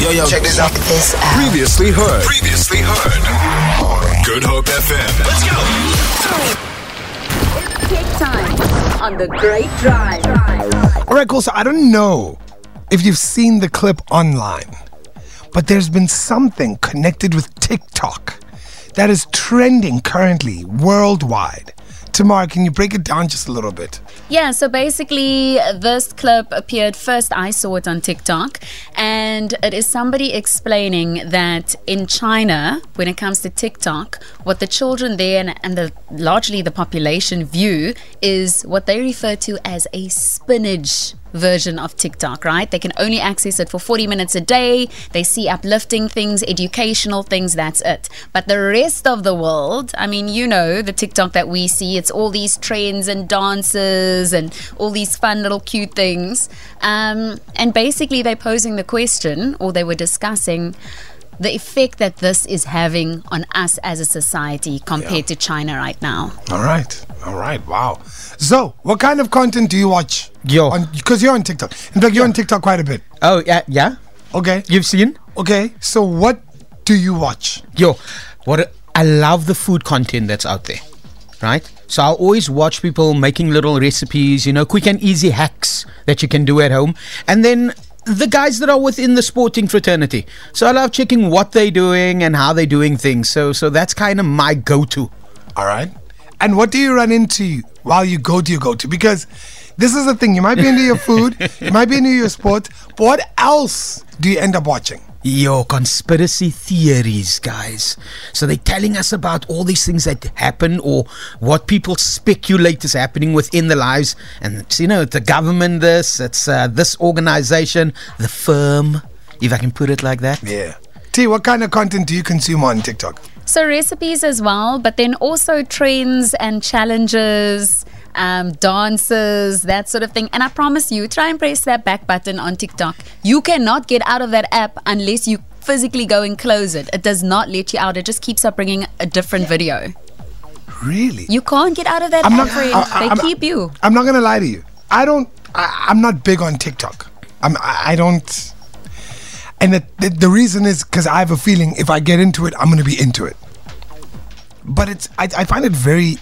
Yo, yo, check this out. This out. Previously heard. Previously heard. Good Hope FM. Let's go. Tech Time on the Great Drive. All right, cool. So I don't know if you've seen the clip online, but there's been something connected with TikTok that is trending currently worldwide. Tamar, can you break it down just a little bit? Yeah, so basically, this clip appeared first. I saw it on TikTok, and it is somebody explaining that in China, when it comes to TikTok, what the children there and, and the largely the population view is what they refer to as a spinach version of TikTok, right? They can only access it for 40 minutes a day. They see uplifting things, educational things, that's it. But the rest of the world, I mean, you know, the TikTok that we see, it's all these trends and dances and all these fun little cute things. Um, and basically, they're posing the question, or they were discussing the effect that this is having on us as a society compared Yeah. to China right now. All right. All right. Wow. So, what kind of content do you watch? Yo. Because you're on TikTok. In fact, you're on TikTok quite a bit. Oh yeah, yeah. Okay. You've seen? Okay. So, what do you watch? Yo, what a, I love the food content that's out there, right? So I'll always watch people making little recipes, you know, quick and easy hacks that you can do at home, and then the guys that are within the sporting fraternity. So I love checking what they're doing and how they're doing things. So so that's kind of my go-to. All right. And what do you run into while you go to your go to? Because this is the thing. You might be into your food, you might be into your sport, but what else do you end up watching? Yo, conspiracy theories, guys. So they're telling us about all these things that happen or what people speculate is happening within the lives. And, it's, you know, the government, this, it's uh, this organization, the firm, if I can put it like that. Yeah. T, what kind of content do you consume on TikTok? So recipes as well, but then also trends and challenges, um, dances, that sort of thing. And I promise you, try and press that back button on TikTok. You cannot get out of that app unless you physically go and close it. It does not let you out. It just keeps up bringing a different video. Really? You can't get out of that I'm app, not-. I- I- they I'm- keep you. I'm not gonna lie to you. I don't. I, I'm not big on TikTok. I'm. I, I don't. And the, the, the reason is because I have a feeling if I get into it, I'm gonna be into it. But it's. I, I find it very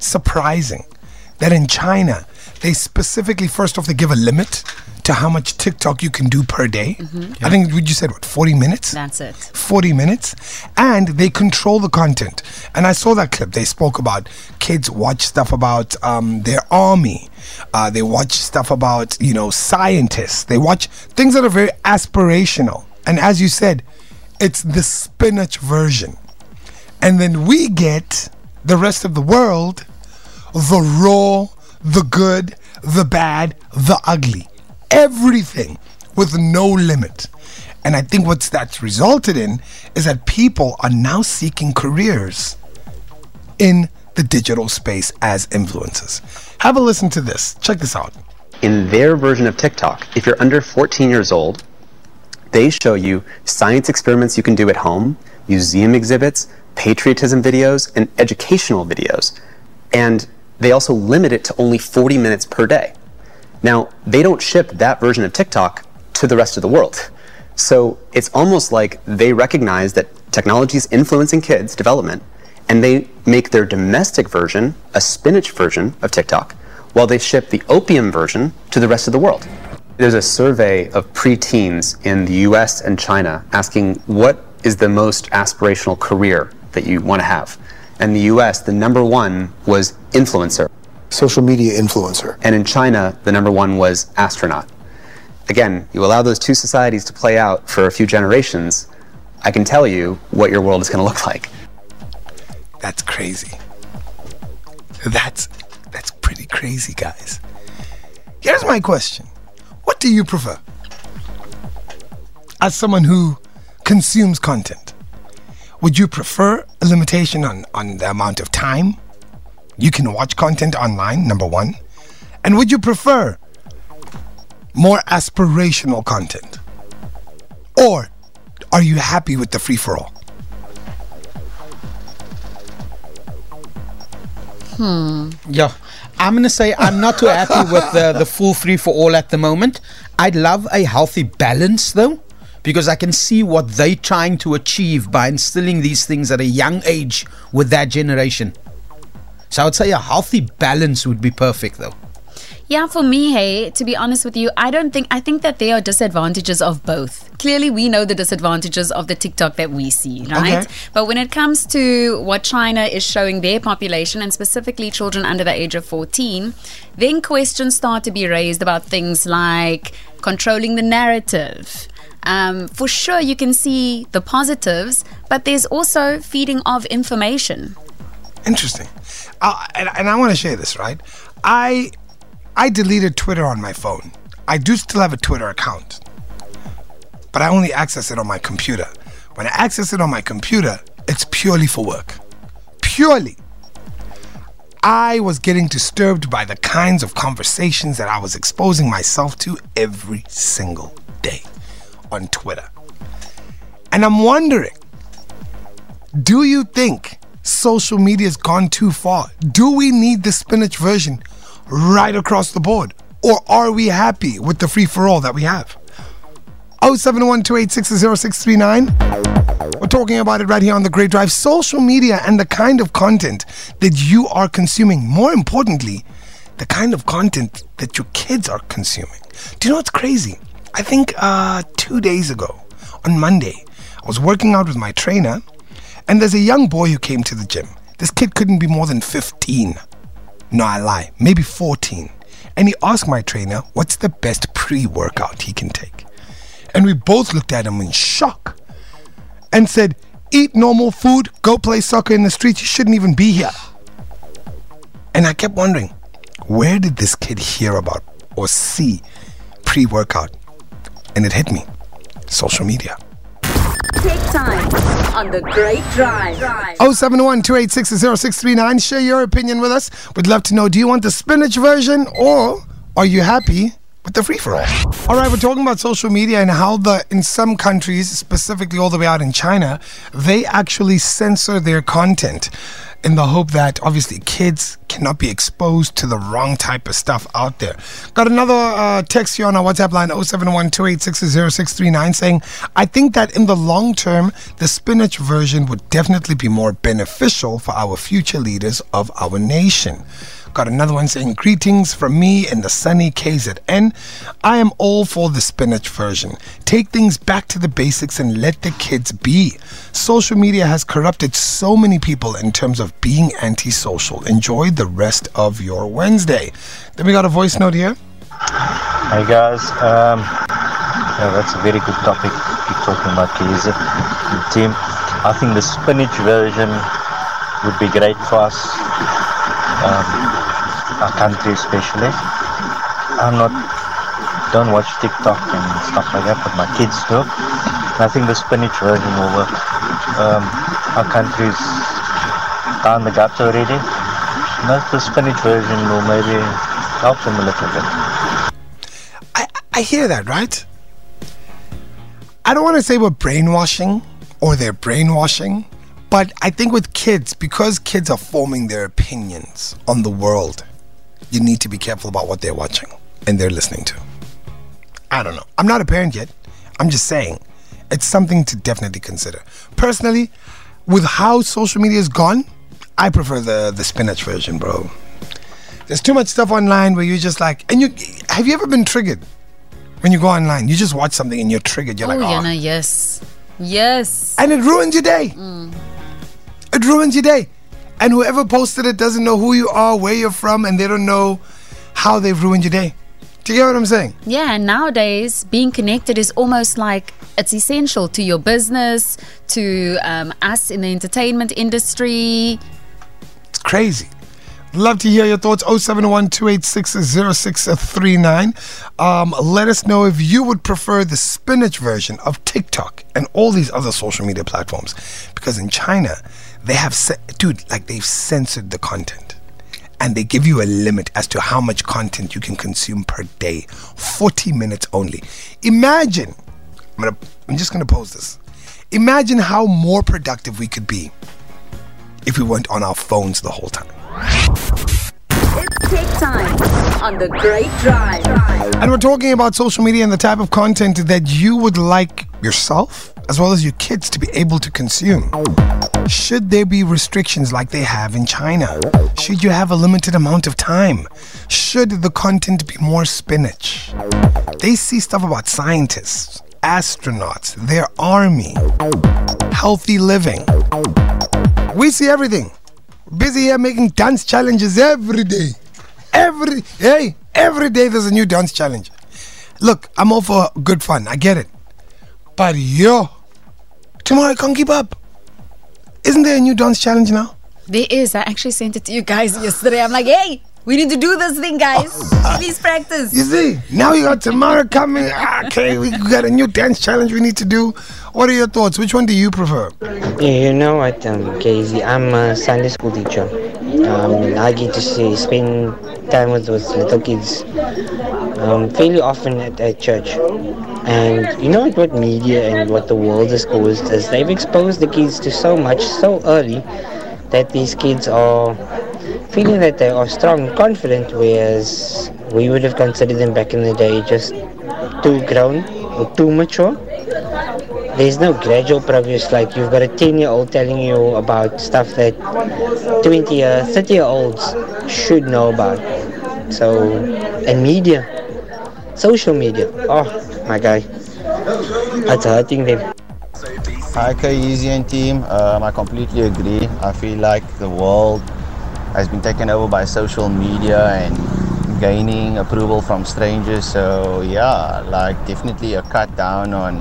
surprising that in China they specifically first off they give a limit to how much TikTok you can do per day. I think what you said what 40 minutes. That's it. 40 minutes. And they control the content. And i saw that clip. They spoke about kids watch stuff about um, their army. Uh, they watch stuff about you know scientists. They watch things that are very aspirational. And as you said it's the spinach version. And then we get the rest of the world the raw the good the bad the ugly everything with no limit and I think what's that's resulted in is that people are now seeking careers in the digital space as influencers. Have a listen to this. Check this out. in their version of TikTok, if you're under 14 years old, they show you science experiments you can do at home, museum exhibits, patriotism videos, and educational videos. And they also limit it to only 40 minutes per day. Now, they don't ship that version of TikTok to the rest of the world. So it's almost like they recognize that technology is influencing kids' development, and they make their domestic version a spinach version of TikTok, while they ship the opium version to the rest of the world. There's a survey of preteens in the US and China asking what is the most aspirational career that you want to have. And the US, the number one was influencer. social media influencer. And in China, the number one was astronaut. Again, you allow those two societies to play out for a few generations, I can tell you what your world is going to look like. That's crazy. That's that's pretty crazy, guys. Here's my question. What do you prefer? As someone who consumes content, would you prefer a limitation on, on the amount of time you can watch content online, number one? And would you prefer more aspirational content? Or are you happy with the free for all? Hmm. Yeah, I'm gonna say I'm not too happy with the, the full free for all at the moment. I'd love a healthy balance though, because I can see what they're trying to achieve by instilling these things at a young age with that generation. So I would say a healthy balance would be perfect, though. Yeah, for me, hey, to be honest with you, I don't think I think that there are disadvantages of both. Clearly, we know the disadvantages of the TikTok that we see, right? Okay. But when it comes to what China is showing their population and specifically children under the age of 14, then questions start to be raised about things like controlling the narrative. Um, for sure, you can see the positives, but there's also feeding of information. Interesting. Uh, and, and I want to share this, right? I I deleted Twitter on my phone. I do still have a Twitter account, but I only access it on my computer. When I access it on my computer, it's purely for work. Purely. I was getting disturbed by the kinds of conversations that I was exposing myself to every single day on Twitter. And I'm wondering do you think social media's gone too far? Do we need the spinach version right across the board? Or are we happy with the free for all that we have? 0712860639. We're talking about it right here on the Great Drive. Social media and the kind of content that you are consuming. More importantly, the kind of content that your kids are consuming. Do you know what's crazy? I think uh, two days ago, on Monday, I was working out with my trainer, and there's a young boy who came to the gym. This kid couldn't be more than 15. No, I lie, maybe 14. And he asked my trainer, what's the best pre workout he can take? And we both looked at him in shock and said, Eat normal food, go play soccer in the streets, you shouldn't even be here. And I kept wondering, where did this kid hear about or see pre workout? And it hit me social media. Tech Time on the Great Drive. 071 286 0639. Share your opinion with us. We'd love to know do you want the spinach version or are you happy with the free for all? All right, we're talking about social media and how the in some countries, specifically all the way out in China, they actually censor their content in the hope that obviously kids cannot be exposed to the wrong type of stuff out there. Got another uh, text here on our WhatsApp line 071 saying, I think that in the long term, the spinach version would definitely be more beneficial for our future leaders of our nation. Got another one saying, Greetings from me in the sunny KZN. I am all for the spinach version. Take things back to the basics and let the kids be. Social media has corrupted so many people in terms of being antisocial. Enjoy the rest of your Wednesday. Then we got a voice note here. Hey guys, um, yeah, that's a very good topic. Keep talking about KZ team. I think the spinach version would be great for us, um, our country especially. I'm not, don't watch TikTok and stuff like that, but my kids do. I think the spinach version will work. Um, our country's down the guts already. Not the spinach version will maybe help them a little bit. I, I hear that, right? I don't want to say we're brainwashing or they're brainwashing, but I think with kids, because kids are forming their opinions on the world, you need to be careful about what they're watching and they're listening to. I don't know. I'm not a parent yet. I'm just saying it's something to definitely consider. Personally, with how social media is gone, I prefer the the spinach version, bro. There's too much stuff online where you're just like, and you have you ever been triggered when you go online? You just watch something and you're triggered. You're Oh, like, yeah, oh, no, yes. Yes. and it ruins your day. Mm. It ruins your day. And whoever posted it doesn't know who you are, where you're from, and they don't know how they've ruined your day. Do you get what I'm saying? Yeah, and nowadays being connected is almost like it's essential to your business, to um, us in the entertainment industry. It's crazy. Love to hear your thoughts. 071 Um, let us know if you would prefer the spinach version of TikTok and all these other social media platforms. Because in China, they have, dude, like they've censored the content. And they give you a limit as to how much content you can consume per day 40 minutes only. Imagine, I'm, gonna, I'm just going to pose this. Imagine how more productive we could be if we weren't on our phones the whole time. It's Tech Time on the Great Drive. And we're talking about social media and the type of content that you would like yourself as well as your kids to be able to consume? Should there be restrictions like they have in China? Should you have a limited amount of time? Should the content be more spinach? They see stuff about scientists, astronauts, their army, healthy living. We see everything. Busy here making dance challenges every day. Every hey, every day there's a new dance challenge. Look, I'm all for good fun. I get it. But yo, tomorrow I can't keep up. Isn't there a new dance challenge now? There is. I actually sent it to you guys yesterday. I'm like, hey, we need to do this thing, guys. Please practice. You see, now you got tomorrow coming. Okay, we got a new dance challenge we need to do. What are your thoughts? Which one do you prefer? Yeah, you know what, um, Casey, I'm a Sunday school teacher. Um, I get to see, spend time with those little kids um, fairly often at, at church. And you know what, what media and what the world has caused is they've exposed the kids to so much so early that these kids are feeling that they are strong confident, whereas we would have considered them back in the day just too grown or too mature. There's no gradual progress. Like you've got a 10 year old telling you about stuff that 20 or 30 year olds should know about. So, and media, social media. Oh my guy, that's hurting them. Hi, Easy team. Um, I completely agree. I feel like the world has been taken over by social media and gaining approval from strangers. So yeah, like definitely a cut down on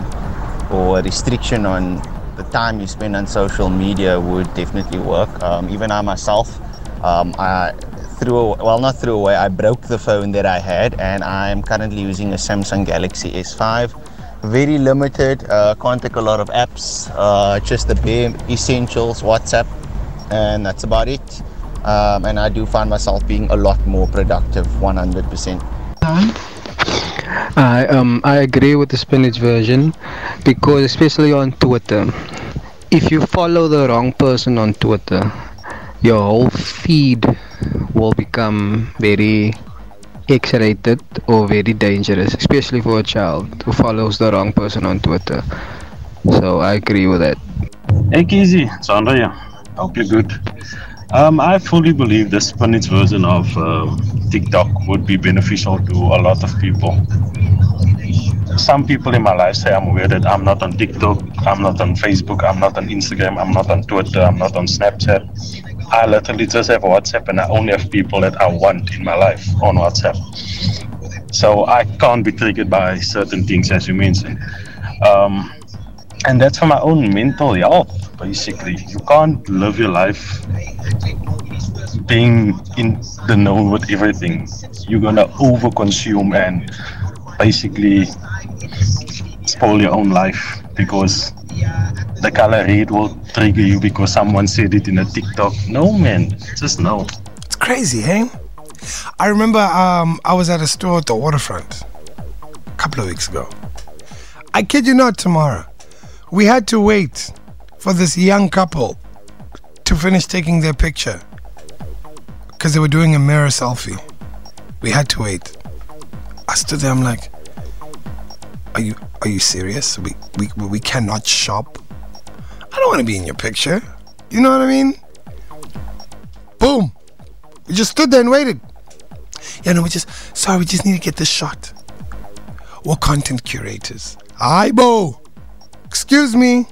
or a restriction on the time you spend on social media would definitely work. Um, even I myself, um, I threw well not threw away. I broke the phone that I had, and I'm currently using a Samsung Galaxy S5 very limited. Uh, can't take a lot of apps. Uh, just the bare essentials, WhatsApp, and that's about it. Um, and I do find myself being a lot more productive, 100%. I um I agree with the spinach version because especially on Twitter, if you follow the wrong person on Twitter, your whole feed will become very X-rated or very dangerous, especially for a child who follows the wrong person on Twitter. So I agree with that. Hey Kizzy, it's Andre here. Hope you're good. Um, I fully believe the spinach version of um, TikTok would be beneficial to a lot of people. Some people in my life say I'm weird that I'm not on TikTok, I'm not on Facebook, I'm not on Instagram, I'm not on Twitter, I'm not on Snapchat. I literally just have WhatsApp and I only have people that I want in my life on WhatsApp. So I can't be triggered by certain things as you mentioned. Um, and that's for my own mental health, basically. You can't live your life being in the know with everything. You're gonna overconsume and basically spoil your own life because the color red will trigger you because someone said it in a TikTok. No, man, just no. It's crazy, hey? I remember um, I was at a store at the waterfront a couple of weeks ago. I kid you not, tomorrow. We had to wait for this young couple to finish taking their picture because they were doing a mirror selfie. We had to wait. I stood there, I'm like, are you are you serious? We we we cannot shop. I don't want to be in your picture. You know what I mean? Boom. We just stood there and waited. Yeah, no, we just sorry, we just need to get this shot. We're content curators. Hi, Bo. Excuse me.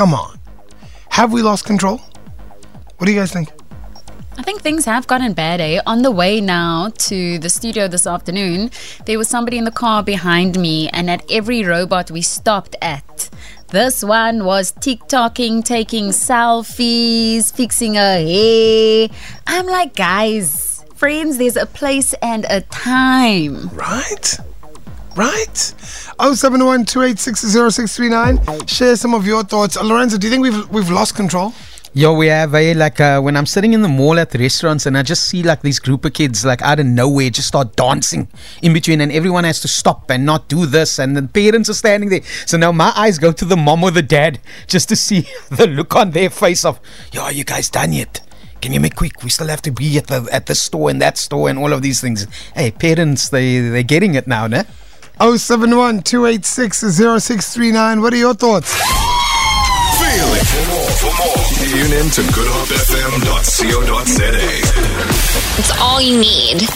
Come on. Have we lost control? What do you guys think? I think things have gotten bad, eh? On the way now to the studio this afternoon, there was somebody in the car behind me, and at every robot we stopped at, this one was TikToking, taking selfies, fixing her hair. I'm like, guys, friends, there's a place and a time. Right? Right? 071 Share some of your thoughts. Uh, Lorenzo, do you think we've we've lost control? Yo, we have eh, like uh, when I'm sitting in the mall at the restaurants and I just see like these group of kids like out of nowhere just start dancing in between and everyone has to stop and not do this and the parents are standing there. So now my eyes go to the mom or the dad just to see the look on their face of, yo, are you guys done yet? Can you make quick? We still have to be at the at the store and that store and all of these things. Hey, parents, they they're getting it now, ne? 071 286 0639. What are your thoughts? Feel it. For more, for more, tune in to goodhopefm.co.za. It's all you need.